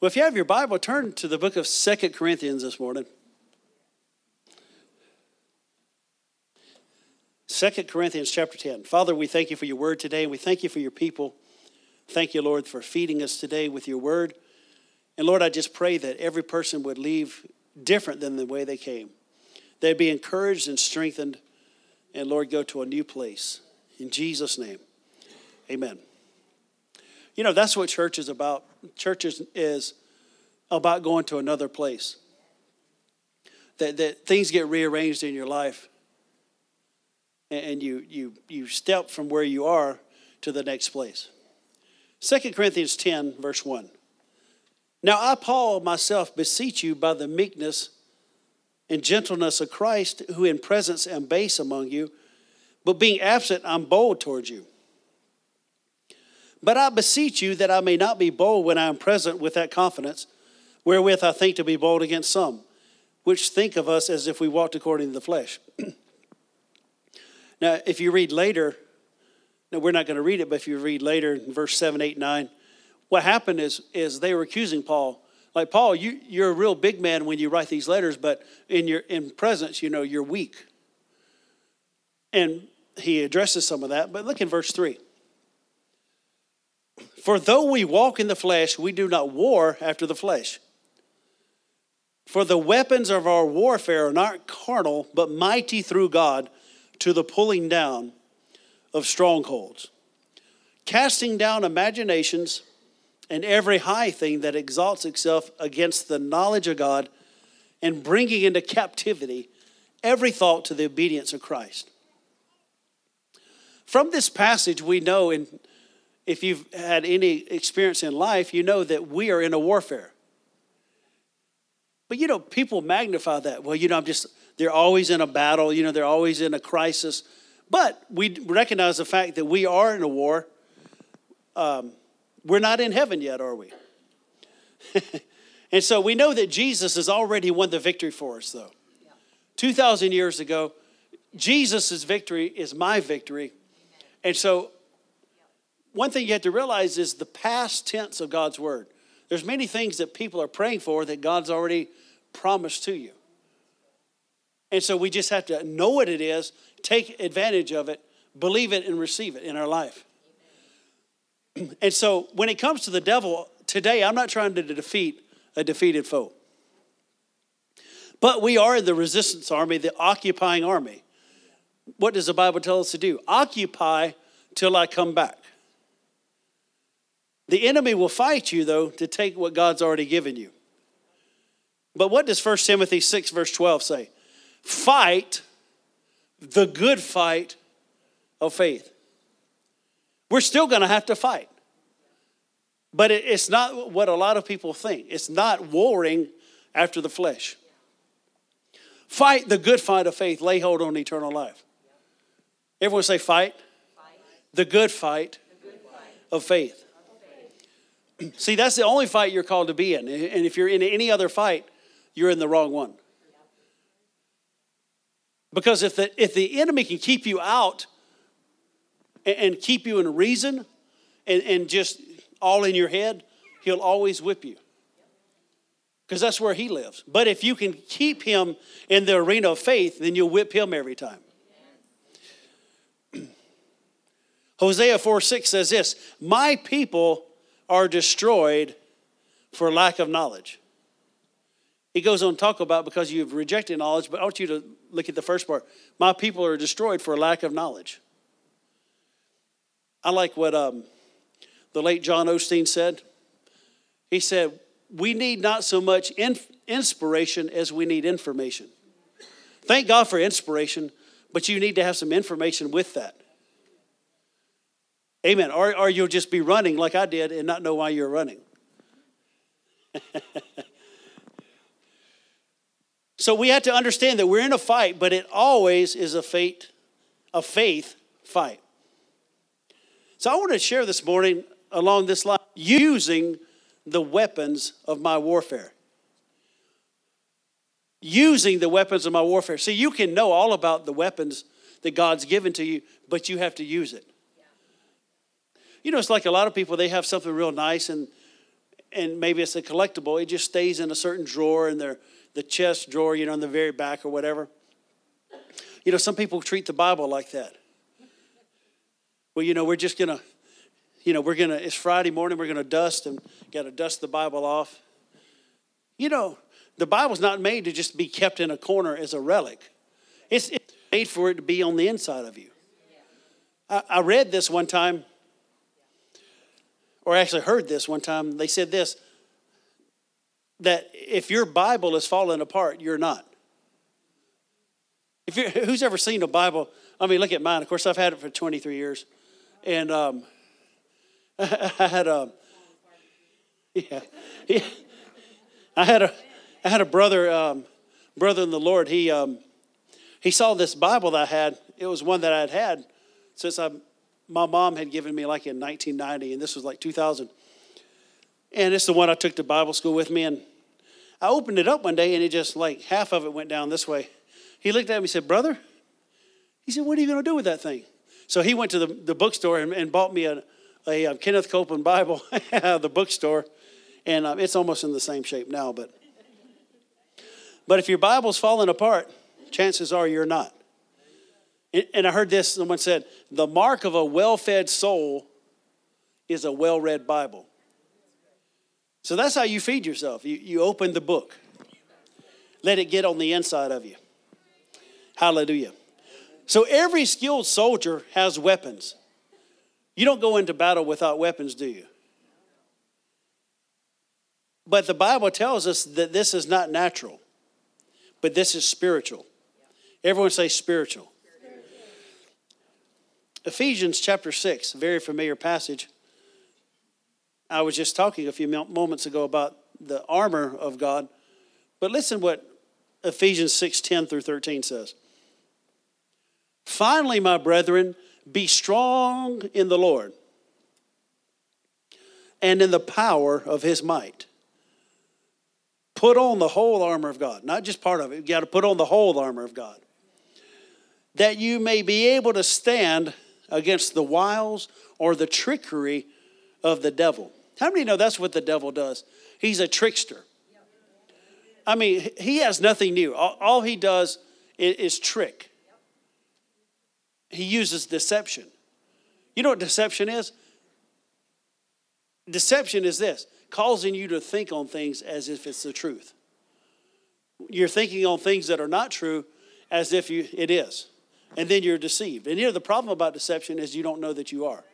Well, if you have your Bible, turn to the book of Second Corinthians this morning. Second Corinthians chapter 10. Father, we thank you for your word today, and we thank you for your people. Thank you, Lord, for feeding us today with your word. And Lord, I just pray that every person would leave different than the way they came. They'd be encouraged and strengthened, and Lord, go to a new place. In Jesus' name, amen. You know, that's what church is about. Church is, is about going to another place. That, that things get rearranged in your life and you, you, you step from where you are to the next place. 2 Corinthians 10, verse 1. Now I, Paul, myself, beseech you by the meekness and gentleness of Christ, who in presence am base among you, but being absent, I'm bold towards you. But I beseech you that I may not be bold when I am present with that confidence, wherewith I think to be bold against some, which think of us as if we walked according to the flesh. now, if you read later, now we're not going to read it, but if you read later in verse 7, 8, 9, what happened is, is they were accusing Paul. Like, Paul, you, you're a real big man when you write these letters, but in your in presence, you know, you're weak. And he addresses some of that, but look in verse 3. For though we walk in the flesh, we do not war after the flesh. For the weapons of our warfare are not carnal, but mighty through God to the pulling down of strongholds, casting down imaginations and every high thing that exalts itself against the knowledge of God, and bringing into captivity every thought to the obedience of Christ. From this passage, we know in if you've had any experience in life, you know that we are in a warfare. But you know, people magnify that. Well, you know, I'm just, they're always in a battle, you know, they're always in a crisis. But we recognize the fact that we are in a war. Um, we're not in heaven yet, are we? and so we know that Jesus has already won the victory for us, though. 2,000 years ago, Jesus' victory is my victory. And so one thing you have to realize is the past tense of God's word. There's many things that people are praying for that God's already promised to you. And so we just have to know what it is, take advantage of it, believe it, and receive it in our life. And so when it comes to the devil, today I'm not trying to defeat a defeated foe. But we are the resistance army, the occupying army. What does the Bible tell us to do? Occupy till I come back. The enemy will fight you, though, to take what God's already given you. But what does 1 Timothy 6, verse 12 say? Fight the good fight of faith. We're still going to have to fight. But it's not what a lot of people think. It's not warring after the flesh. Fight the good fight of faith, lay hold on eternal life. Everyone say, fight, fight. The, good fight the good fight of faith. See, that's the only fight you're called to be in. And if you're in any other fight, you're in the wrong one. Because if the, if the enemy can keep you out and, and keep you in reason and, and just all in your head, he'll always whip you. Because that's where he lives. But if you can keep him in the arena of faith, then you'll whip him every time. Hosea 4 6 says this My people are destroyed for lack of knowledge. He goes on to talk about because you've rejected knowledge, but I want you to look at the first part. My people are destroyed for lack of knowledge. I like what um, the late John Osteen said. He said, We need not so much inspiration as we need information. Thank God for inspiration, but you need to have some information with that. Amen. Or, or you'll just be running like I did and not know why you're running. so we have to understand that we're in a fight, but it always is a fate, a faith fight. So I want to share this morning along this line using the weapons of my warfare. Using the weapons of my warfare. See, you can know all about the weapons that God's given to you, but you have to use it. You know, it's like a lot of people, they have something real nice and and maybe it's a collectible, it just stays in a certain drawer in their the chest drawer, you know, in the very back or whatever. You know, some people treat the Bible like that. Well, you know, we're just gonna, you know, we're gonna. It's Friday morning. We're gonna dust and got to dust the Bible off. You know, the Bible's not made to just be kept in a corner as a relic. It's, it's made for it to be on the inside of you. I, I read this one time, or actually heard this one time. They said this that if your Bible is falling apart, you're not. If you're, who's ever seen a Bible? I mean, look at mine. Of course, I've had it for 23 years, and um, I had a yeah, yeah, I had a I had a brother um, brother in the Lord. He um, he saw this Bible that I had. It was one that I had had since I my mom had given me like in 1990, and this was like 2000. And it's the one I took to Bible school with me. And I opened it up one day, and it just like half of it went down this way. He looked at me and said, Brother, he said, What are you going to do with that thing? So he went to the, the bookstore and, and bought me a, a, a, Kenneth Copeland Bible the bookstore. And uh, it's almost in the same shape now. But, but if your Bible's falling apart, chances are you're not. And, I heard this someone said, The mark of a well fed soul is a well read Bible. So that's how you feed yourself. You, you open the book, let it get on the inside of you. Hallelujah. So every skilled soldier has weapons. You don't go into battle without weapons, do you? But the Bible tells us that this is not natural, but this is spiritual. Everyone say spiritual. Ephesians chapter 6, very familiar passage. I was just talking a few moments ago about the armor of God. But listen what Ephesians 6 10 through 13 says. Finally, my brethren, be strong in the Lord and in the power of his might. Put on the whole armor of God, not just part of it. You got to put on the whole armor of God. That you may be able to stand against the wiles or the trickery of the devil. How many know that's what the devil does? He's a trickster. I mean, he has nothing new. All, he does is, trick. He uses deception. You know what deception is? Deception is this causing you to think on things as if it's the truth. You're thinking on things that are not true as if you, it is. And then you're deceived. And know, the problem about deception is you don't know that you are.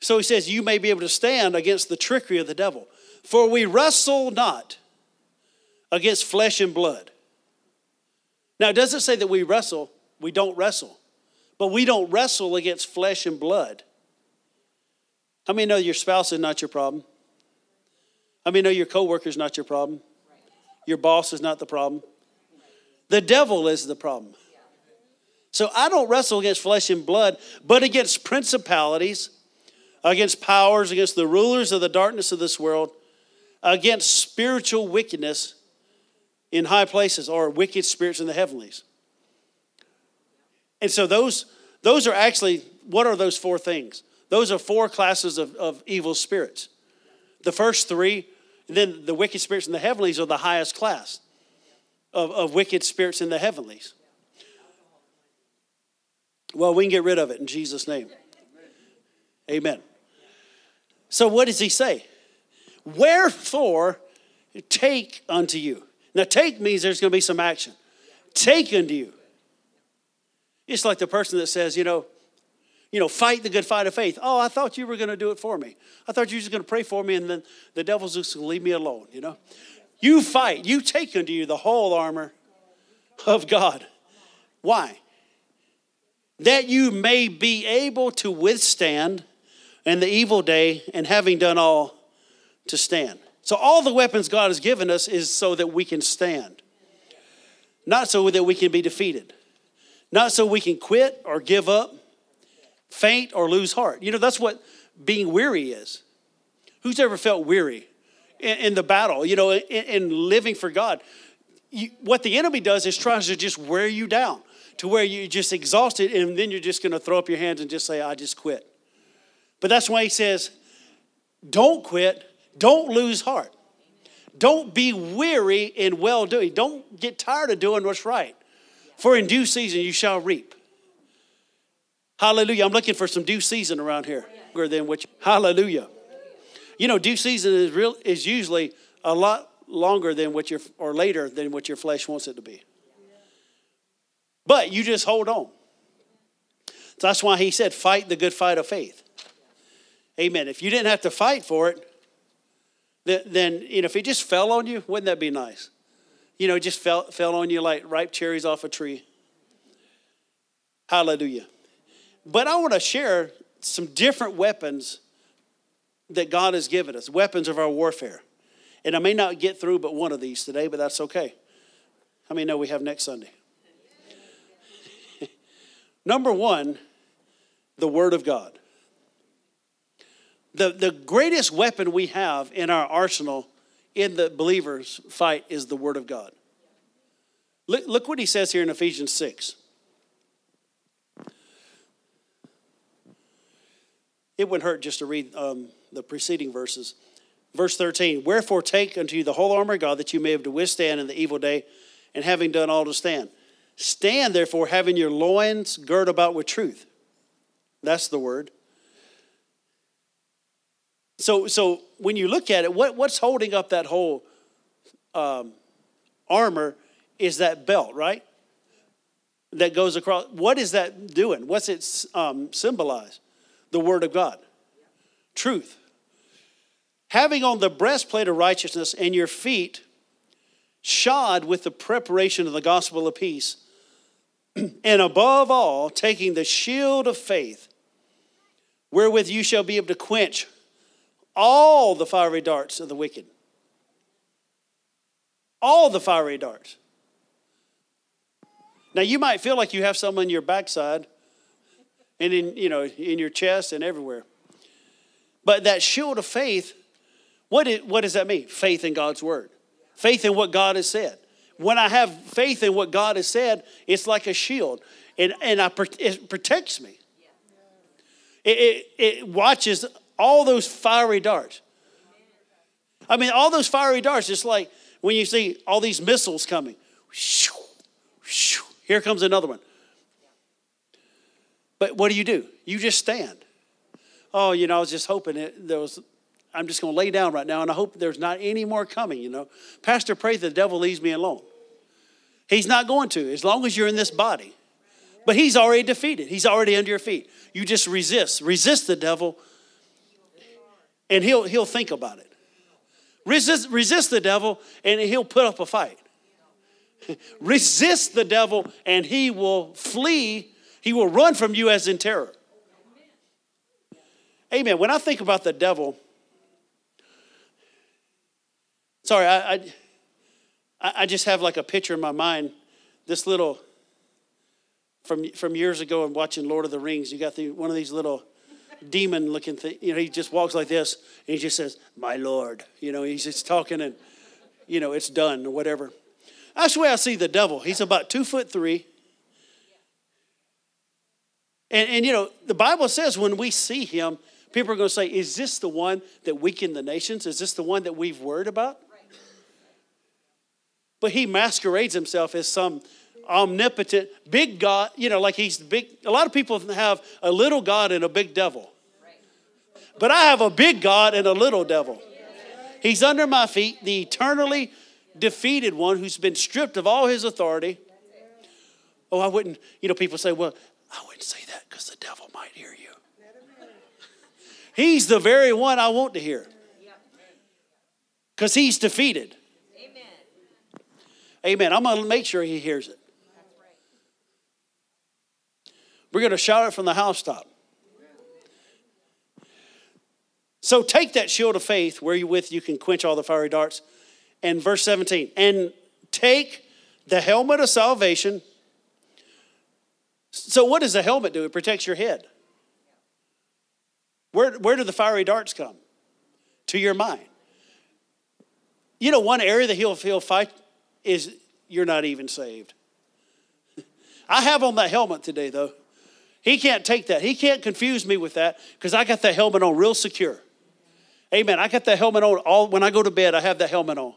So he says, You may be able to stand against the trickery of the devil. For we wrestle not against flesh and blood. Now, it doesn't say that we wrestle, we don't wrestle, but we don't wrestle against flesh and blood. How many know your spouse is not your problem? How many know your coworker is not your problem? Your boss is not the problem. The devil is the problem. So I don't wrestle against flesh and blood, but against principalities against powers, against the rulers of the darkness of this world, against spiritual wickedness in high places or wicked spirits in the heavenlies. And so those, those are actually, what are those four things? Those are four classes of, of evil spirits. The first three, then the wicked spirits in the heavenlies are the highest class of, of wicked spirits in the heavenlies. Well, we can get rid of it in Jesus' name. Amen. So, what does he say? Wherefore, take unto you. Now, take means there's going to be some action. Take unto you. It's like the person that says, you know, you know, fight the good fight of faith. Oh, I thought you were going to do it for me. I thought you were just going to pray for me, and then the devil's just going to leave me alone. You know, you fight. You take unto you the whole armor of God. Why? That you may be able to withstand and the evil day, and having done all, to stand. So, all the weapons God has given us is so that we can stand, not so that we can be defeated, not so we can quit or give up, faint or lose heart. You know, that's what being weary is. Who's ever felt weary in, in the battle, you know, in, in living for God? You, what the enemy does is tries to just wear you down to where you're just exhausted, and then you're just going to throw up your hands and just say, I just quit. But that's why he says, Don't quit. Don't lose heart. Don't be weary in well doing. Don't get tired of doing what's right. For in due season you shall reap. Hallelujah. I'm looking for some due season around here. Than which, hallelujah. You know, due season is real is usually a lot longer than what your or later than what your flesh wants it to be. But you just hold on. So that's why he said, fight the good fight of faith. Amen. If you didn't have to fight for it, then, then you know, if it just fell on you, wouldn't that be nice? You know, it just fell, fell on you like ripe cherries off a tree. Hallelujah. But I want to share some different weapons that God has given us, weapons of our warfare. And I may not get through but one of these today, but that's okay. How many know we have next Sunday? Number one, the Word of God. The, the greatest weapon we have in our arsenal in the believer's fight is the Word of God. Look, look what he says here in Ephesians 6. It wouldn't hurt just to read um, the preceding verses. Verse 13 Wherefore take unto you the whole armor of God that you may have to withstand in the evil day, and having done all to stand. Stand therefore, having your loins girt about with truth. That's the word. So, so when you look at it, what, what's holding up that whole um, armor is that belt, right? That goes across. What is that doing? What's it um, symbolize? The Word of God, truth. Having on the breastplate of righteousness and your feet shod with the preparation of the gospel of peace, and above all, taking the shield of faith, wherewith you shall be able to quench all the fiery darts of the wicked. All the fiery darts. Now you might feel like you have some on your backside and in you know in your chest and everywhere. But that shield of faith, what, is, what does that mean? Faith in God's word. Faith in what God has said. When I have faith in what God has said, it's like a shield. And, and I, it protects me. It, it, it watches all those fiery darts. I mean, all those fiery darts, it's like when you see all these missiles coming. Here comes another one. But what do you do? You just stand. Oh, you know, I was just hoping it, there was, I'm just going to lay down right now and I hope there's not any more coming, you know. Pastor, pray the devil leaves me alone. He's not going to, as long as you're in this body. But he's already defeated, he's already under your feet. You just resist. Resist the devil, and he'll, he'll think about it. Resist, resist the devil, and he'll put up a fight. resist the devil, and he will flee he will run from you as in terror. Amen. When I think about the devil, sorry, I, I, I just have like a picture in my mind. This little, from, from years ago and watching Lord of the Rings, you got the, one of these little demon looking thing. You know, he just walks like this and he just says, My Lord. You know, he's just talking and, you know, it's done or whatever. That's the way I see the devil. He's about two foot three. And, and you know, the Bible says when we see him, people are going to say, Is this the one that weakened the nations? Is this the one that we've worried about? But he masquerades himself as some omnipotent big God, you know, like he's big. A lot of people have a little God and a big devil. But I have a big God and a little devil. He's under my feet, the eternally defeated one who's been stripped of all his authority. Oh, I wouldn't, you know, people say, well, I wouldn't say that because the devil might hear you. He's the very one I want to hear because he's defeated. Amen. Amen. I'm going to make sure he hears it. We're going to shout it from the housetop. So take that shield of faith where you with you can quench all the fiery darts. And verse 17, and take the helmet of salvation so, what does the helmet do? It protects your head. Where, where do the fiery darts come? To your mind. You know, one area that he'll, he'll fight is you're not even saved. I have on that helmet today, though. He can't take that. He can't confuse me with that because I got that helmet on real secure. Amen. I got that helmet on all when I go to bed. I have that helmet on.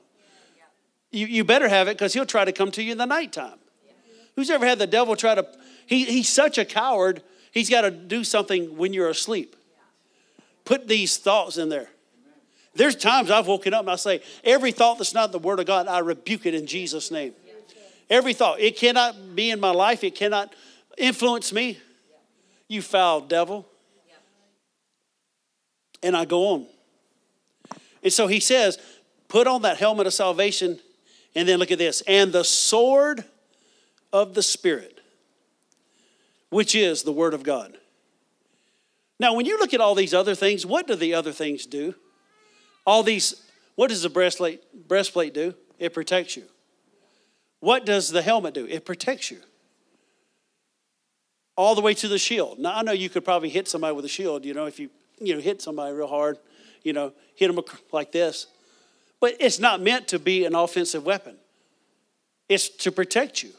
You, you better have it because he'll try to come to you in the nighttime. Who's ever had the devil try to? He, he's such a coward. He's got to do something when you're asleep. Put these thoughts in there. There's times I've woken up and I say, every thought that's not the word of God, I rebuke it in Jesus' name. Every thought. It cannot be in my life. It cannot influence me. You foul devil. And I go on. And so he says, put on that helmet of salvation. And then look at this. And the sword of the Spirit, which is the Word of God. Now, when you look at all these other things, what do the other things do? All these, what does the breastplate, breastplate do? It protects you. What does the helmet do? It protects you. All the way to the shield. Now, I know you could probably hit somebody with a shield, you know, if you, you know, hit somebody real hard, you know, hit them like this. But it's not meant to be an offensive weapon, it's to protect you.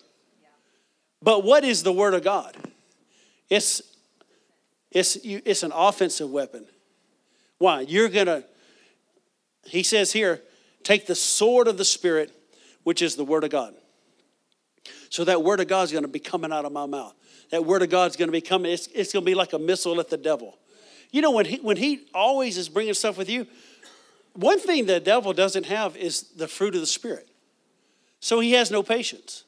But what is the Word of God? It's, it's, it's an offensive weapon. Why? You're going to, he says here, take the sword of the Spirit, which is the Word of God. So that Word of God is going to be coming out of my mouth. That Word of God is going to be coming, it's, it's going to be like a missile at the devil. You know, when he, when he always is bringing stuff with you, one thing the devil doesn't have is the fruit of the Spirit. So he has no patience.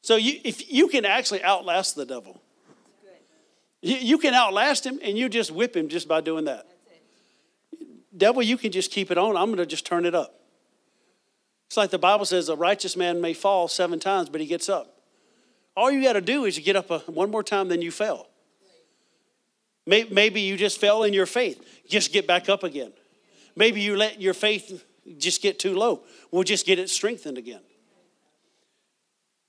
So you, if you can actually outlast the devil, you, can outlast him and you just whip him just by doing that. Devil, you can just keep it on. I'm going to just turn it up. It's like the Bible says a righteous man may fall seven times, but he gets up. All you got to do is you get up a, one more time than you fell. Maybe you just fell in your faith. Just get back up again. Maybe you let your faith just get too low. We'll just get it strengthened again.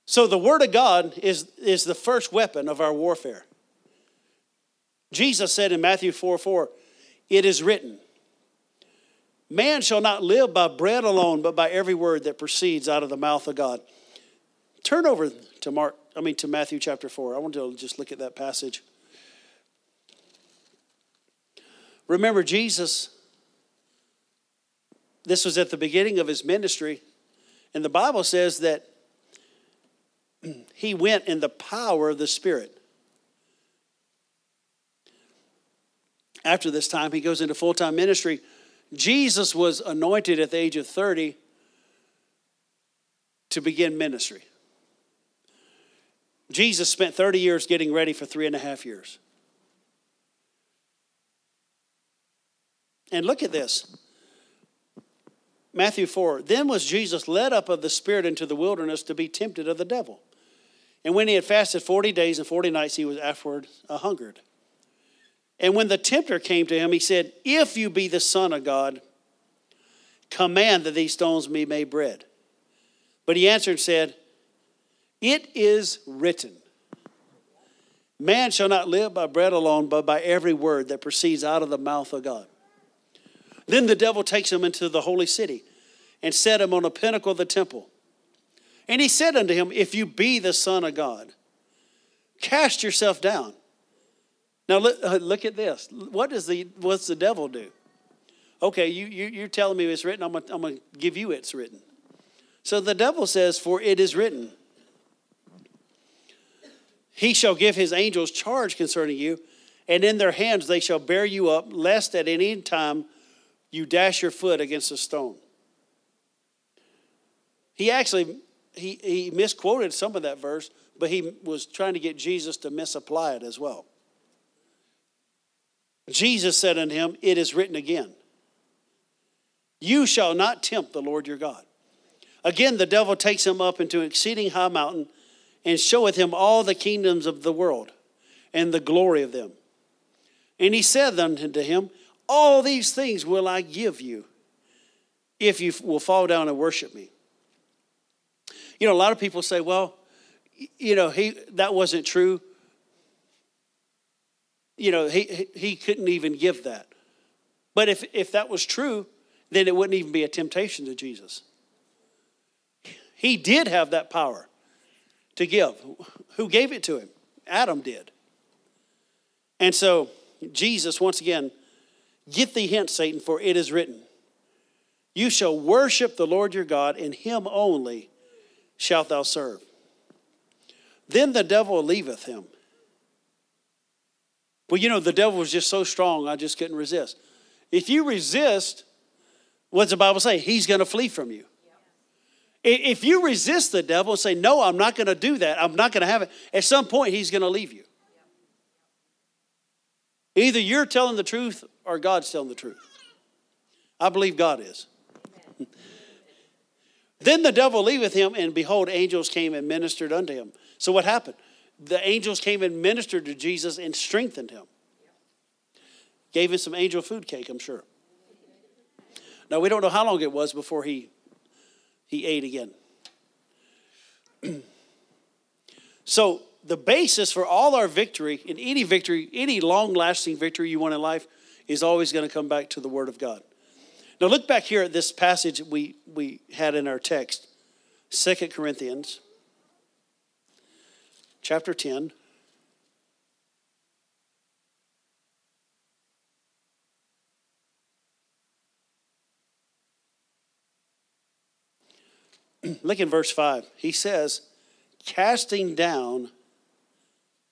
So the Word of God is, is the first weapon of our warfare. Jesus said in Matthew 4 4, It is written, Man shall not live by bread alone, but by every word that proceeds out of the mouth of God. Turn over to Mark, I mean to Matthew chapter 4. I want to just look at that passage. Remember, Jesus this was at the beginning of his ministry. And the Bible says that he went in the power of the Spirit. After this time, he goes into full time ministry. Jesus was anointed at the age of 30 to begin ministry. Jesus spent 30 years getting ready for three and a half years. And look at this. Matthew 4 Then was Jesus led up of the Spirit into the wilderness to be tempted of the devil. And when he had fasted 40 days and 40 nights, he was afterward a hungered. And when the tempter came to him, he said, If you be the Son of God, command that these stones be made bread. But he answered and said, It is written, Man shall not live by bread alone, but by every word that proceeds out of the mouth of God. Then the devil takes him into the holy city and set him on a pinnacle of the temple. And he said unto him, If you be the Son of God, cast yourself down. Now look, uh, look at this. What does the what's the devil do? Okay, you, you you're telling me it's written. I'm gonna, I'm gonna give you it's written. So the devil says, "For it is written, He shall give His angels charge concerning you, and in their hands they shall bear you up, lest at any time you dash your foot against a stone." He actually he, he misquoted some of that verse, but he was trying to get Jesus to misapply it as well. Jesus said unto him, It is written again, You shall not tempt the Lord your God. Again, the devil takes him up into an exceeding high mountain and showeth him all the kingdoms of the world and the glory of them. And he said unto him, All these things will I give you if you will fall down and worship me. You know, a lot of people say, well, you know, he that wasn't true. You know, he he couldn't even give that. But if if that was true, then it wouldn't even be a temptation to Jesus. He did have that power to give. Who gave it to him? Adam did. And so Jesus once again Get thee hence, Satan, for it is written, You shall worship the Lord your God, and him only shalt thou serve. Then the devil leaveth him. Well, you know, the devil was just so strong, I just couldn't resist. If you resist, what's the Bible say? He's going to flee from you. If you resist the devil and say, No, I'm not going to do that, I'm not going to have it, at some point he's going to leave you. Either you're telling the truth or God's telling the truth. I believe God is. then the devil leaveth him, and behold, angels came and ministered unto him. So what happened? The angels came and ministered to Jesus and strengthened him. Gave him some angel food cake, I'm sure. Now we don't know how long it was before he he ate again. so the basis for all our victory, in any victory, any long lasting victory you want in life, is always going to come back to the Word of God. Now, look back here at this passage we, we had in our text, Second Corinthians chapter 10. Look in verse 5. He says, casting down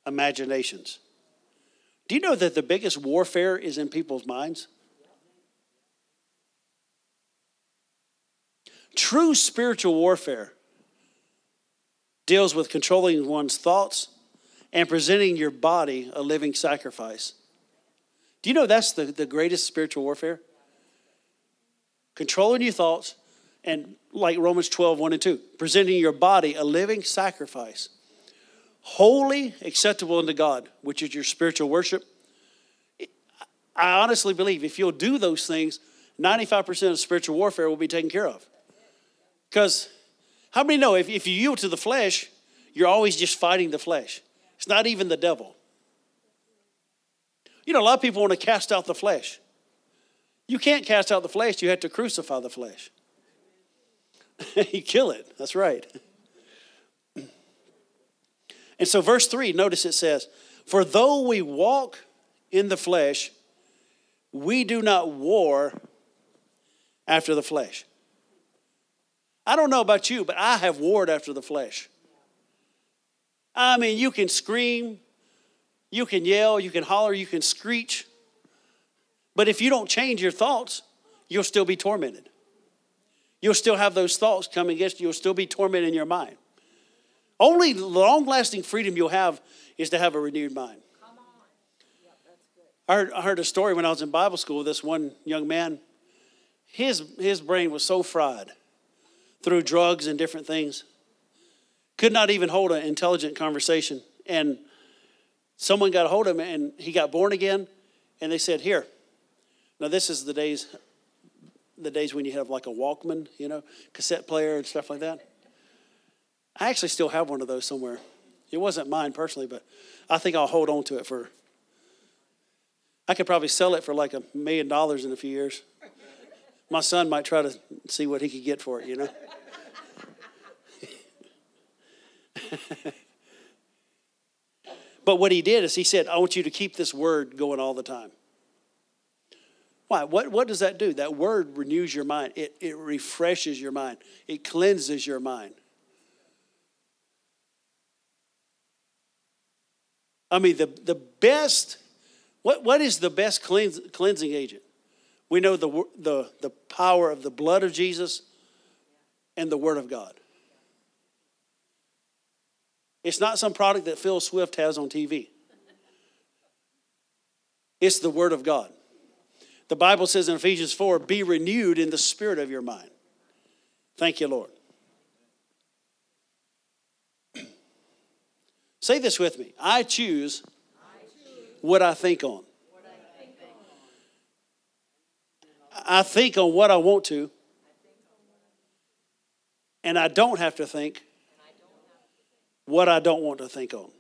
imaginations. Do you know that the biggest warfare is in people's minds? True spiritual warfare deals with controlling one's thoughts and presenting your body a living sacrifice. Do you know that's the, the greatest spiritual warfare? Controlling your thoughts and, like Romans 12, 1 and 2, presenting your body a living sacrifice holy, acceptable unto God, which is your spiritual worship. I honestly believe if you'll do those things, 95% of spiritual warfare will be taken care of. Because how many know if, if you yield to the flesh, you're always just fighting the flesh? It's not even the devil. You know, a lot of people want to cast out the flesh. You can't cast out the flesh, you have to crucify the flesh. you kill it. That's right. And so, verse 3, notice it says, For though we walk in the flesh, we do not war after the flesh. I don't know about you, but I have warred after the flesh. I mean, you can scream, you can yell, you can holler, you can screech, but if you don't change your thoughts, you'll still be tormented. You'll still have those thoughts coming against you, you'll still be tormented in your mind. Only long lasting freedom you'll have is to have a renewed mind. I heard, I heard a story when I was in Bible school. This one young man, his, his brain was so fried through drugs and different things, could not even hold an intelligent conversation. And someone got a hold of him and he got born again. And they said, Here. Now, this is the days, the days when you have like a Walkman, you know, cassette player and stuff like that. I actually still have one of those somewhere. It wasn't mine personally, but I think I'll hold on to it for. I could probably sell it for like a million dollars in a few years. My son might try to see what he could get for it, you know? but what he did is he said, I want you to keep this word going all the time. Why? What, what does that do? That word renews your mind, it, it refreshes your mind, it cleanses your mind. I mean, the, the best, what, what is the best cleans, cleansing agent? We know the, the, the power of the blood of Jesus and the Word of God. It's not some product that Phil Swift has on TV. It's the Word of God. The Bible says in Ephesians 4 be renewed in the spirit of your mind. Thank you, Lord. Say this with me I choose, what I think on. I think on what I want to, and I don't have to think what I don't want to think on.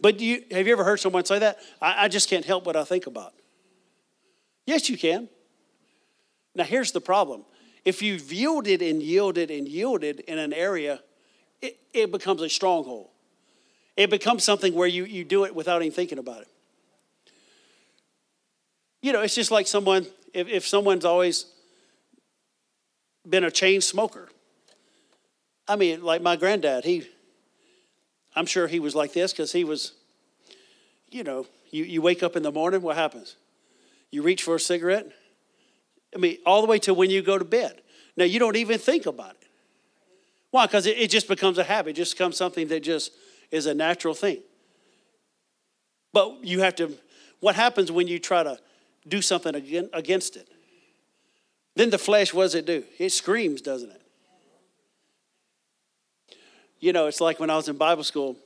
But you, have you ever heard someone say that? I, I just can't help what I think about. Yes, you can. Now, here's the problem if you've yielded and yielded and yielded in an area, it, it becomes a stronghold it becomes something where you, you do it without even thinking about it. You know, it's just like someone, if, if someone's always been a chain smoker. I mean, like my granddad, he, I'm sure he was like this because he was, you know, you, you wake up in the morning, what happens? You reach for a cigarette. I mean, all the way to when you go to bed. Now, you don't even think about it. Why? Because it, it just becomes a habit, it just becomes something that just is a natural thing. But you have to, what happens when you try to do something against it? Then the flesh, what does it do? It screams, doesn't it? You know, it's like when I was in Bible school,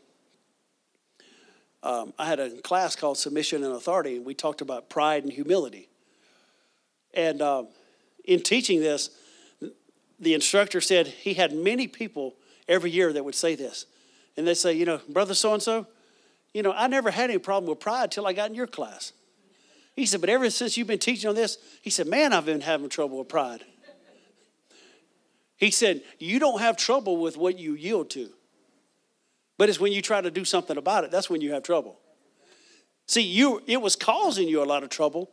um, I had a class called Submission and Authority, and we talked about pride and humility. And um, in teaching this, the instructor said he had many people every year that would say this. And they say, you know, brother so and so, you know, I never had any problem with pride till I got in your class. He said, but ever since you've been teaching on this, he said, man, I've been having trouble with pride. He said, you don't have trouble with what you yield to. But it's when you try to do something about it, that's when you have trouble. See, you it was causing you a lot of trouble.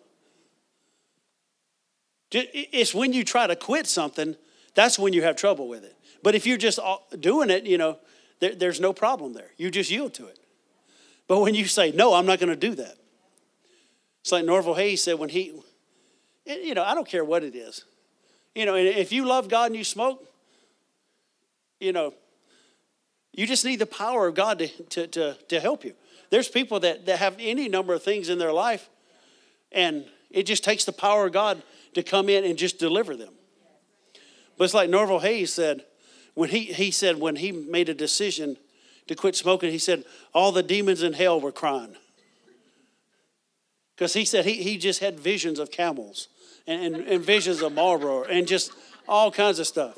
It's when you try to quit something, that's when you have trouble with it. But if you're just doing it, you know, there, there's no problem there. You just yield to it. But when you say, no, I'm not going to do that. It's like Norval Hayes said when he, you know, I don't care what it is. You know, and if you love God and you smoke, you know, you just need the power of God to, to, to, to help you. There's people that, that have any number of things in their life, and it just takes the power of God to come in and just deliver them. But it's like Norval Hayes said, when he, he said when he made a decision to quit smoking, he said, all the demons in hell were crying. Because he said he, he just had visions of camels and, and, and visions of Marlboro and just all kinds of stuff.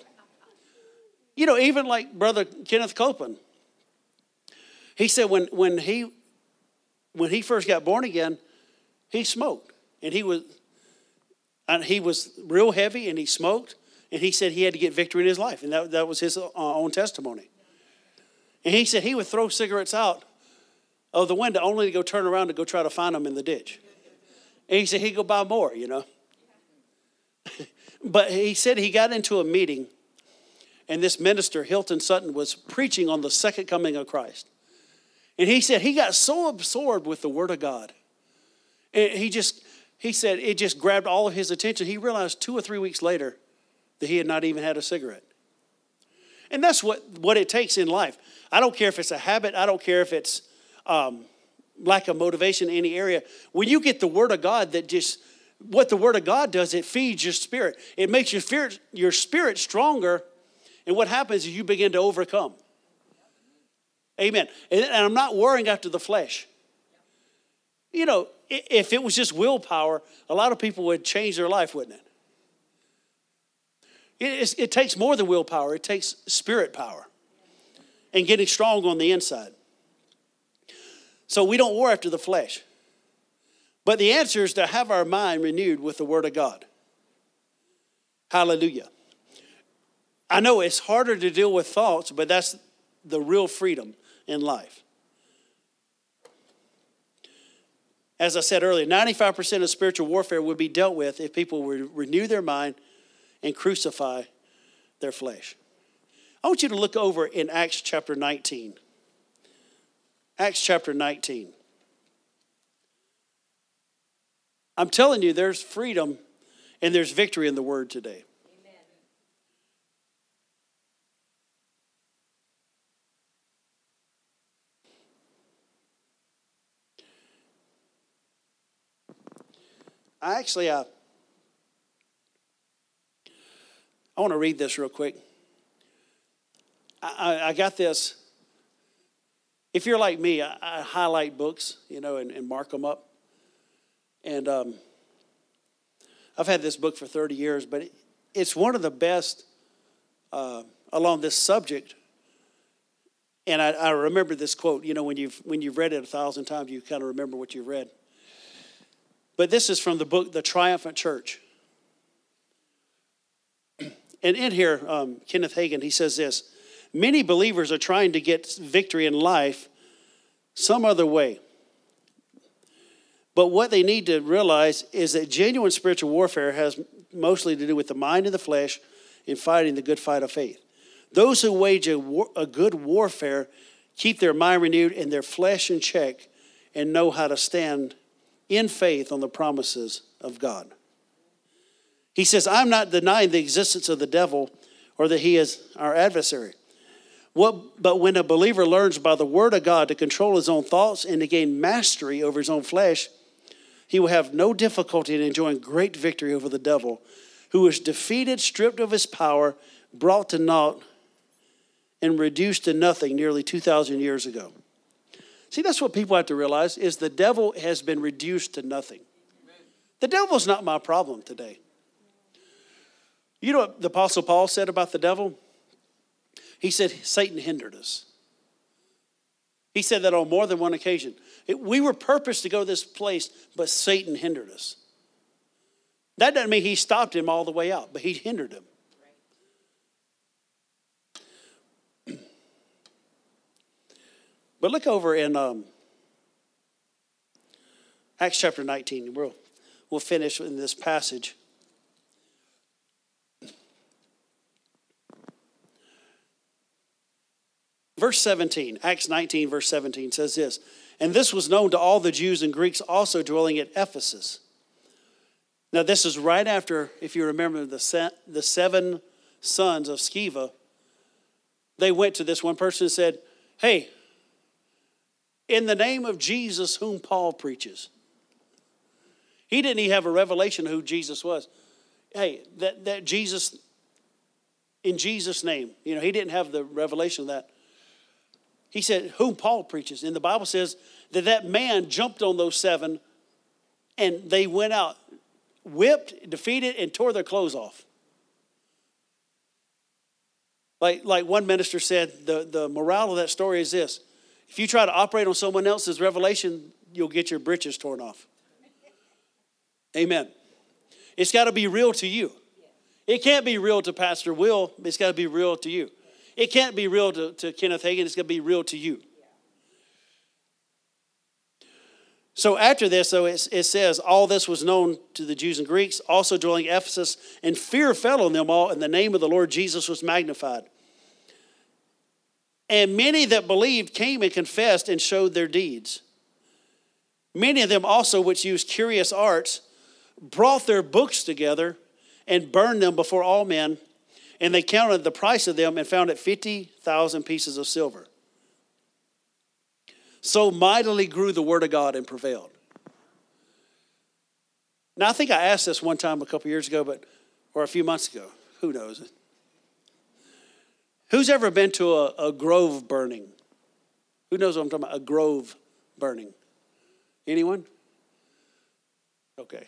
You know, even like Brother Kenneth Copeland. He said when, when he when he first got born again, he smoked. And he was and he was real heavy and he smoked. And he said he had to get victory in his life. And that, that was his uh, own testimony. And he said he would throw cigarettes out of the window only to go turn around to go try to find them in the ditch. And he said he'd go buy more, you know. but he said he got into a meeting and this minister, Hilton Sutton, was preaching on the second coming of Christ. And he said he got so absorbed with the Word of God. And he just, he said it just grabbed all of his attention. He realized two or three weeks later that he had not even had a cigarette. And that's what, what it takes in life. I don't care if it's a habit, I don't care if it's um, lack of motivation in any area. When you get the Word of God that just, what the Word of God does, it feeds your spirit. It makes your spirit, your spirit stronger and what happens is you begin to overcome. Amen. And, I'm not worrying after the flesh. You know, if it was just willpower, a lot of people would change their life, wouldn't it? It, it takes more than willpower, it takes spirit power and getting strong on the inside. So we don't war after the flesh. But the answer is to have our mind renewed with the Word of God. Hallelujah. I know it's harder to deal with thoughts, but that's the real freedom in life. As I said earlier, 95% of spiritual warfare would be dealt with if people would renew their mind and crucify their flesh. I want you to look over in Acts chapter 19. Acts chapter 19. I'm telling you, there's freedom and there's victory in the word today. I actually, uh, I want to read this real quick. I, I, got this. If you're like me, I, I highlight books, you know, and, and mark them up. And um, I've had this book for 30 years, but it, it's one of the best uh, along this subject. And I, I remember this quote. You know, when you've when you've read it a thousand times, you kind of remember what you've read. But this is from the book, The Triumphant Church. And in here, um, Kenneth Hagin, he says this Many believers are trying to get victory in life some other way. But what they need to realize is that genuine spiritual warfare has mostly to do with the mind and the flesh in fighting the good fight of faith. Those who wage a, war, a good warfare keep their mind renewed and their flesh in check and know how to stand in faith on the promises of God. He says, I'm not denying the existence of the devil or that he is our adversary. What, but when a believer learns by the word of God to control his own thoughts and to gain mastery over his own flesh, he will have no difficulty in enjoying great victory over the devil, who was defeated, stripped of his power, brought to naught, and reduced to nothing nearly 2,000 years ago. See, that's what people have to realize is the devil has been reduced to nothing. The devil's not my problem today. You know what the Apostle Paul said about the devil? He said, Satan hindered us. He said that on more than one occasion. It, we were purposed to go this place, but Satan hindered us. That doesn't mean he stopped him all the way out, but he hindered him. But look over in um, Acts chapter 19. We'll, we'll finish in this passage. Verse 17, Acts 19, verse 17 says this And this was known to all the Jews and Greeks also dwelling at Ephesus. Now, this is right after, if you remember, the, the seven sons of Sceva. They went to this one person and said, Hey, in the name of Jesus, whom Paul preaches. He didn't even have a revelation of who Jesus was. Hey, that, that Jesus, in Jesus' name, you know, he didn't have the revelation of that. He said, whom Paul preaches. And the Bible says that that man jumped on those seven and they went out, whipped, defeated, and tore their clothes off. Like, like one minister said, the, the morale of that story is this if you try to operate on someone else's revelation, you'll get your britches torn off. Amen. It's got to be real to you. It can't be real to Pastor Will, it's got to be real to you. It can't be real to, to Kenneth Hagin, it's going to be real to you. So after this, though, it, it, says, All this was known to the Jews and Greeks, also dwelling in Ephesus, and fear fell on them all, and the name of the Lord Jesus was magnified. And many that believed came and confessed and showed their deeds. Many of them also, which used curious arts, brought their books together and burned them before all men and they counted the price of them and found it 50,000 pieces of silver. So mightily grew the word of God and prevailed. Now, I think I asked this one time a couple years ago, but or a few months ago. Who knows? Who's ever been to a, a grove burning? Who knows what I'm talking about? A grove burning. Anyone? Okay.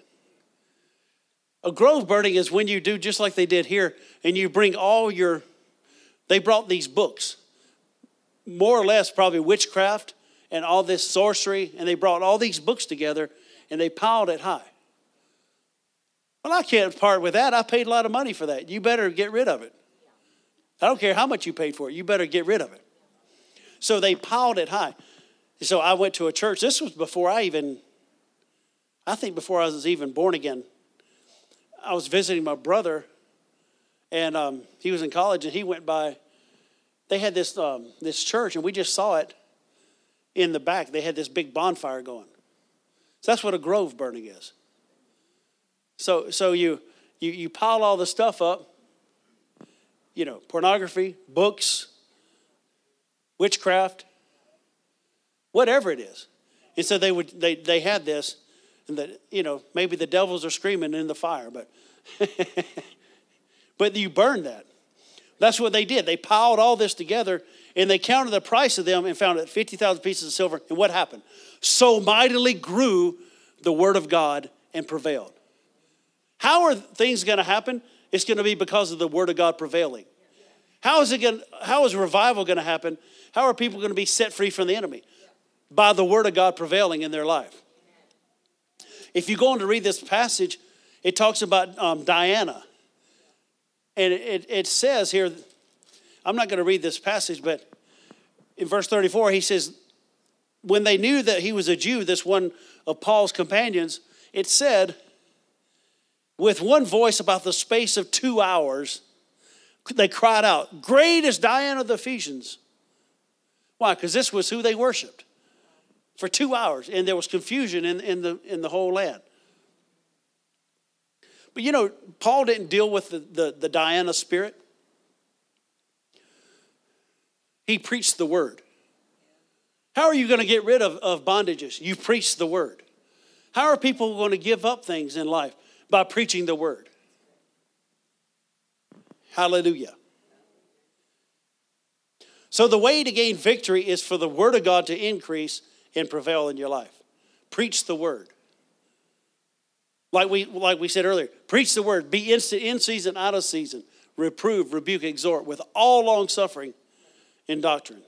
A grove burning is when you do just like they did here, and you bring all your, they brought these books, more or less probably witchcraft and all this sorcery, and they brought all these books together and they piled it high. Well, I can't part with that. I paid a lot of money for that. You better get rid of it. I don't care how much you paid for it, you better get rid of it. So they piled it high. So I went to a church. This was before I even, I think before I was even born again. I was visiting my brother, and um, he was in college, and he went by. They had this um, this church, and we just saw it in the back. They had this big bonfire going. So that's what a grove burning is. So so you you you pile all the stuff up. You know, pornography, books, witchcraft, whatever it is. And so they would they they had this and that you know maybe the devils are screaming in the fire but but you burn that. That's what they did. They piled all this together and they counted the price of them and found it 50000 pieces of silver. And what happened? So mightily grew the word of god and prevailed. How are things going to happen? It's going to be because of the word of god prevailing. How is it going how is revival going to happen? How are people going to be set free from the enemy? By the word of god prevailing in their life if you go on to read this passage, it talks about um, Diana. And it, it says here, I'm not going to read this passage, but in verse 34, he says, when they knew that he was a Jew, this one of Paul's companions, it said, with one voice about the space of two hours, they cried out, Great is Diana of the Ephesians. Why? Because this was who they worshiped for two hours, and there was confusion in, in, the, in the whole land. But you know, Paul didn't deal with the, the, the Diana spirit, he preached the word. How are you going to get rid of, of bondages? You preach the word. How are people going to give up things in life? By preaching the word. Hallelujah. So, the way to gain victory is for the word of God to increase and prevail in your life. Preach the word. Like we, like we said earlier, preach the word. Be instant in season, out of season. Reprove, rebuke, exhort with all long suffering in doctrine.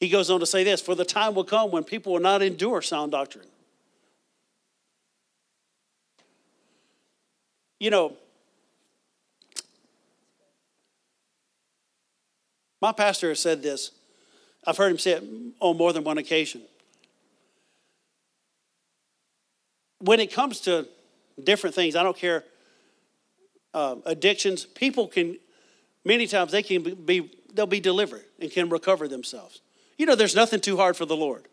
He goes on to say this For the time will come when people will not endure sound doctrine. You know, my pastor has said this. I've heard him say it on more than one occasion. When it comes to different things, I don't care, uh, addictions, people can, many times they can be, they'll be delivered and can recover themselves. You know, there's nothing too hard for the Lord.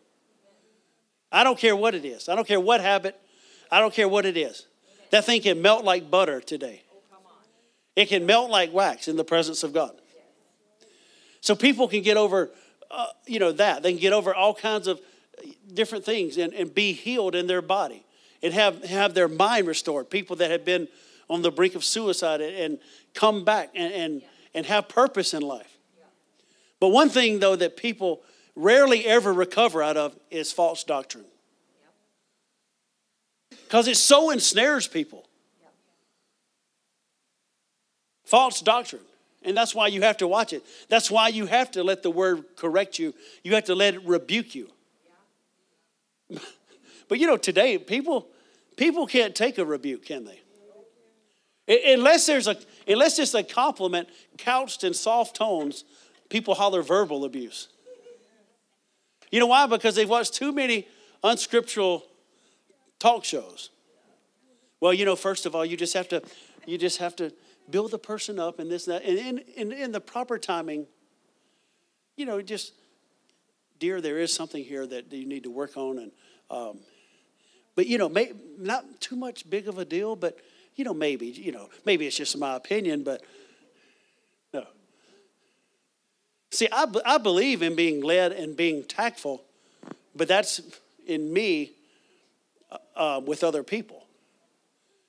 I don't care what it is. I don't care what habit. I don't care what it is. That thing can melt like butter today. It can melt like wax in the presence of God. So people can get over, uh, you know, that. They can get over all kinds of different things and, and be healed in their body and have, have their mind restored. People that have been on the brink of suicide and, and come back and, and, and have purpose in life. But one thing, though, that people rarely ever recover out of is false doctrine. Because it so ensnares people. False doctrine. And that's why you have to watch it. That's why you have to let the word correct you. You have to let it rebuke you. but you know, today people people can't take a rebuke, can they? Unless there's a unless it's a compliment couched in soft tones, people holler verbal abuse. You know why? Because they've watched too many unscriptural talk shows. Well, you know, first of all, you just have to, you just have to build the person up and this and that. And in, in, in the proper timing, you know, just, dear, there is something here that you need to work on. And, um, but, you know, may, not too much big of a deal, but, you know, maybe, you know, maybe it's just my opinion, but no. See, I, I believe in being led and being tactful, but that's in me uh, uh, with other people.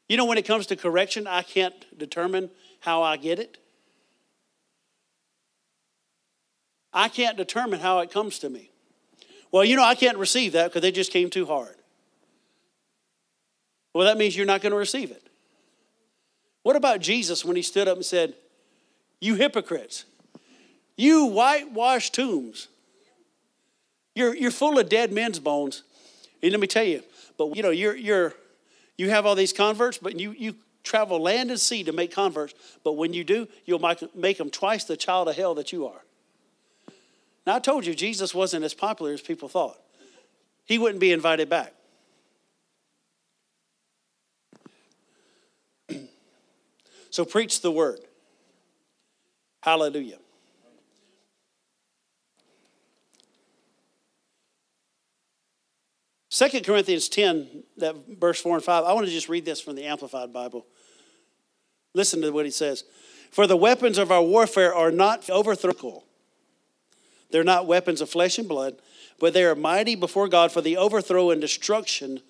You know, when it comes to correction, I can't determine how I get it. I can't determine how it comes to me. Well, you know, I can't receive that because they just came too hard. Well, that means you're not going to receive it. What about Jesus when he stood up and said, You hypocrites, you whitewashed tombs, you're, you're full of dead men's bones. And let me tell you, but you know, you're, you're, you have all these converts, but you, you travel land and sea to make converts. But when you do, you'll make them twice the child of hell that you are. Now, I told you Jesus wasn't as popular as people thought. He wouldn't be invited back. so preach the word. Hallelujah. Second Corinthians 10, that verse 4 and 5, I want to just read this from the Amplified Bible. Listen to what he says. For the weapons of our warfare are not overthrow. They're not weapons of flesh and blood, but they are mighty before God for the overthrow and destruction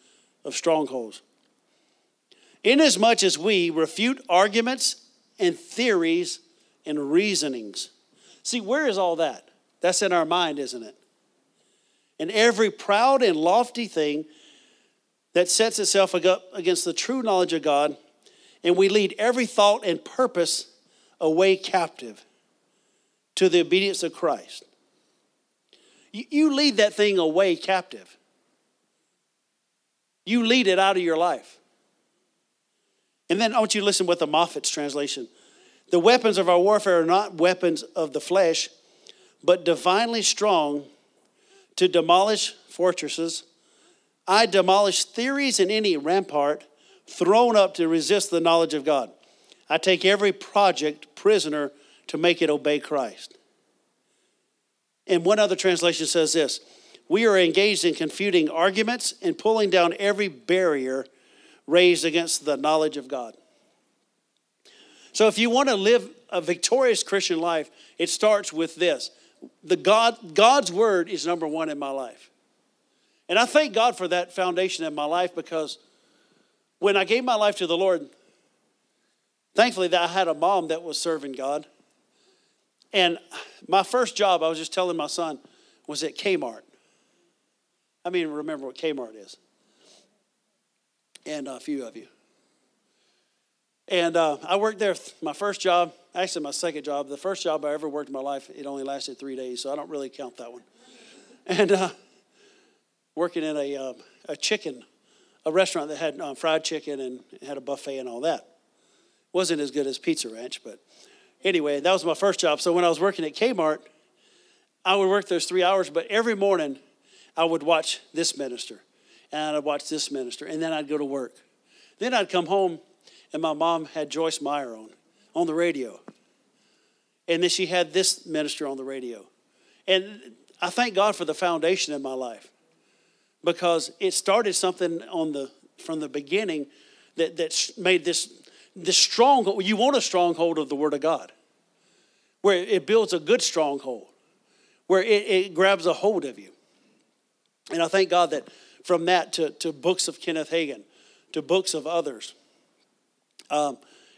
of strongholds. Inasmuch as we refute arguments and theories and reasonings. See, where is all that? That's in our mind, isn't it? And every proud and lofty thing that sets itself against the true knowledge of God, and we lead every thought and purpose away captive to the obedience of Christ. You lead that thing away captive. You lead it out of your life. And then I want you to listen what the Moffatt's translation. The weapons of our warfare are not weapons of the flesh, but divinely strong to demolish fortresses. I demolish theories and any rampart thrown up to resist the knowledge of God. I take every project prisoner to make it obey Christ. And one other translation says this We are engaged in confuting arguments and pulling down every barrier raised against the knowledge of God. So if you want to live a victorious Christian life, it starts with this. The God, God's word is number one in my life. And I thank God for that foundation in my life because when I gave my life to the Lord, thankfully that I had a mom that was serving God. And my first job, I was just telling my son, was at Kmart. I mean, remember what Kmart is. And a few of you. And uh, I worked there, my first job, actually my second job. The first job I ever worked in my life, it only lasted three days, so I don't really count that one. And uh, working in a, uh, a chicken, a restaurant that had uh, fried chicken and had a buffet and all that. Wasn't as good as Pizza Ranch, but anyway, that was my first job. So when I was working at Kmart, I would work those three hours, but every morning I would watch this minister and I'd watch this minister, and then I'd go to work. Then I'd come home, and my mom had Joyce Meyer on on the radio, and then she had this minister on the radio, and I thank God for the foundation in my life because it started something on the from the beginning that that made this this stronghold. You want a stronghold of the Word of God, where it builds a good stronghold, where it, it grabs a hold of you. And I thank God that from that to, to books of Kenneth Hagin, to books of others, um,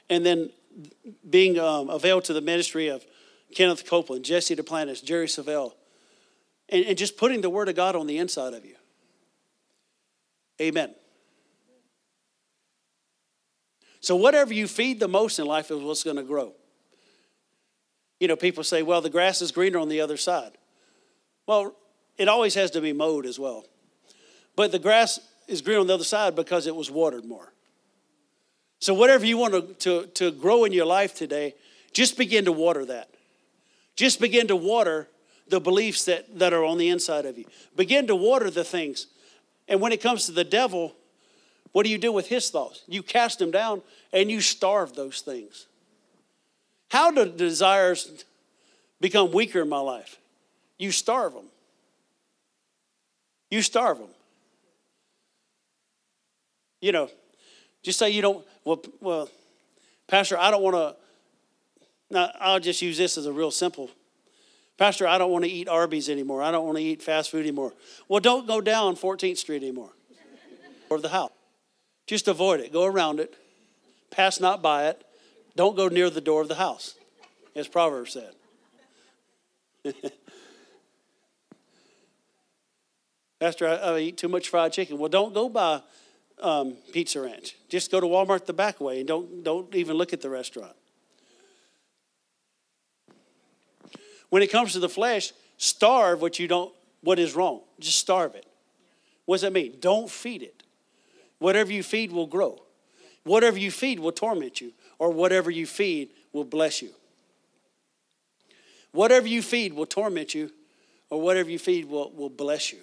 and then being um, availed to the ministry of Kenneth Copeland, Jesse Duplantis, Jerry Savelle, and, and just putting the Word of God on the inside of you. Amen. So, whatever you feed the most in life is what's going to grow. You know, people say, well, the grass is greener on the other side. Well, it always has to be mowed as well. But the grass is green on the other side because it was watered more. So, whatever you want to, to, to grow in your life today, just begin to water that. Just begin to water the beliefs that, that are on the inside of you. Begin to water the things and when it comes to the devil, what do you do with his thoughts? You cast them down and you starve those things. How do desires become weaker in my life? You starve them. You starve them. You know, just say you don't, well, well Pastor, I don't want to, now I'll just use this as a real simple Pastor, I don't want to eat Arby's anymore. I don't want to eat fast food anymore. Well, don't go down 14th Street anymore or the house. Just avoid it. Go around it. Pass not by it. Don't go near the door of the house, as Proverbs said. Pastor, I, I, eat too much fried chicken. Well, don't go by um, Pizza Ranch. Just go to Walmart the back way and don't, don't even look at the restaurant. When it comes to the flesh, starve what you don't what is wrong. Just starve it. What does that mean? Don't feed it. Whatever you feed will grow. Whatever you feed will torment you, or whatever you feed will bless you. Whatever you feed will torment you, or whatever you feed will, will bless you.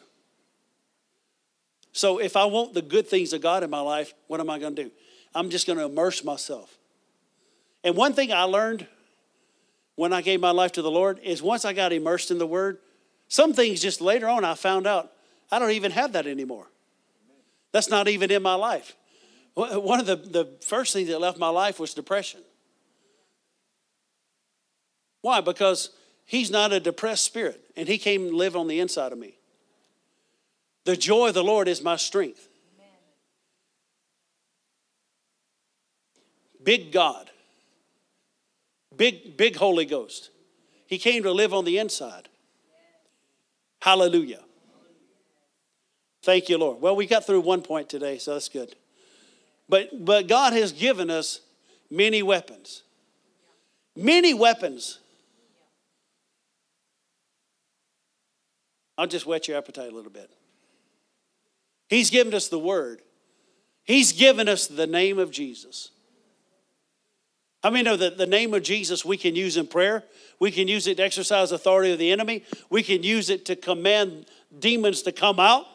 So if I want the good things of God in my life, what am I going to do? I'm just going to immerse myself. And one thing I learned when I gave my life to the Lord is once I got immersed in the Word, some things just later on I found out I don't even have that anymore. That's not even in my life. One of the, the first things that left my life was depression. Why? Because He's not a depressed spirit, and He came and live on the inside of me. The joy of the Lord is my strength. Big God Big, big Holy Ghost. He came to live on the inside. Hallelujah. Thank you, Lord. Well, we got through one point today, so that's good. But, but God has given us many weapons. Many weapons. I'll just whet your appetite a little bit. He's given us the word, He's given us the name of Jesus. How many know that the name of Jesus we can use in prayer? We can use it to exercise authority of the enemy. We can use it to command demons to come out.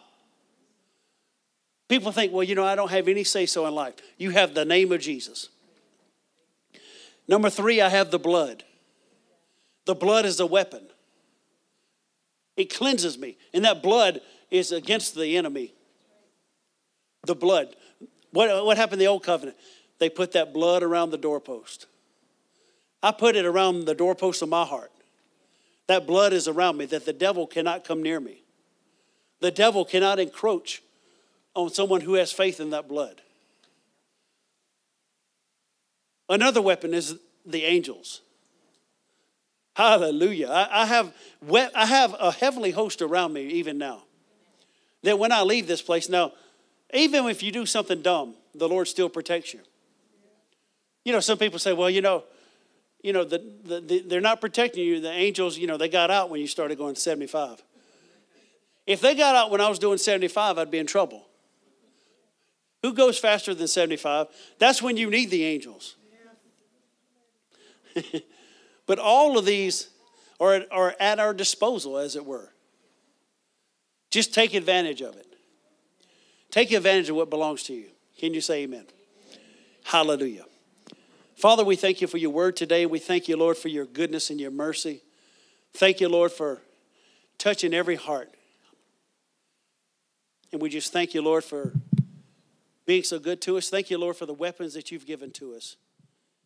People think, well, you know, I don't have any say so in life. You have the name of Jesus. Number three, I have the blood. The blood is a weapon, it cleanses me. And that blood is against the enemy. The blood. What, what happened in the old covenant? They put that blood around the doorpost. I put it around the doorpost of my heart. That blood is around me, that the devil cannot come near me. The devil cannot encroach on someone who has faith in that blood. Another weapon is the angels. Hallelujah. I, I, have, I have a heavenly host around me even now. That when I leave this place, now, even if you do something dumb, the Lord still protects you. You know, some people say, well, you know, you know, the, the, the, they're not protecting you. The angels, you know, they got out when you started going 75. If they got out when I was doing 75, I'd be in trouble. Who goes faster than 75? That's when you need the angels. but all of these are, are at our disposal, as it were. Just take advantage of it. Take advantage of what belongs to you. Can you say amen? Hallelujah. Father, we thank you for your word today. We thank you, Lord, for your goodness and your mercy. Thank you, Lord, for touching every heart. And we just thank you, Lord, for being so good to us. Thank you, Lord, for the weapons that you've given to us.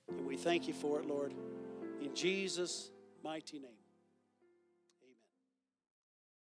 And we thank you for it, Lord. In Jesus' mighty name.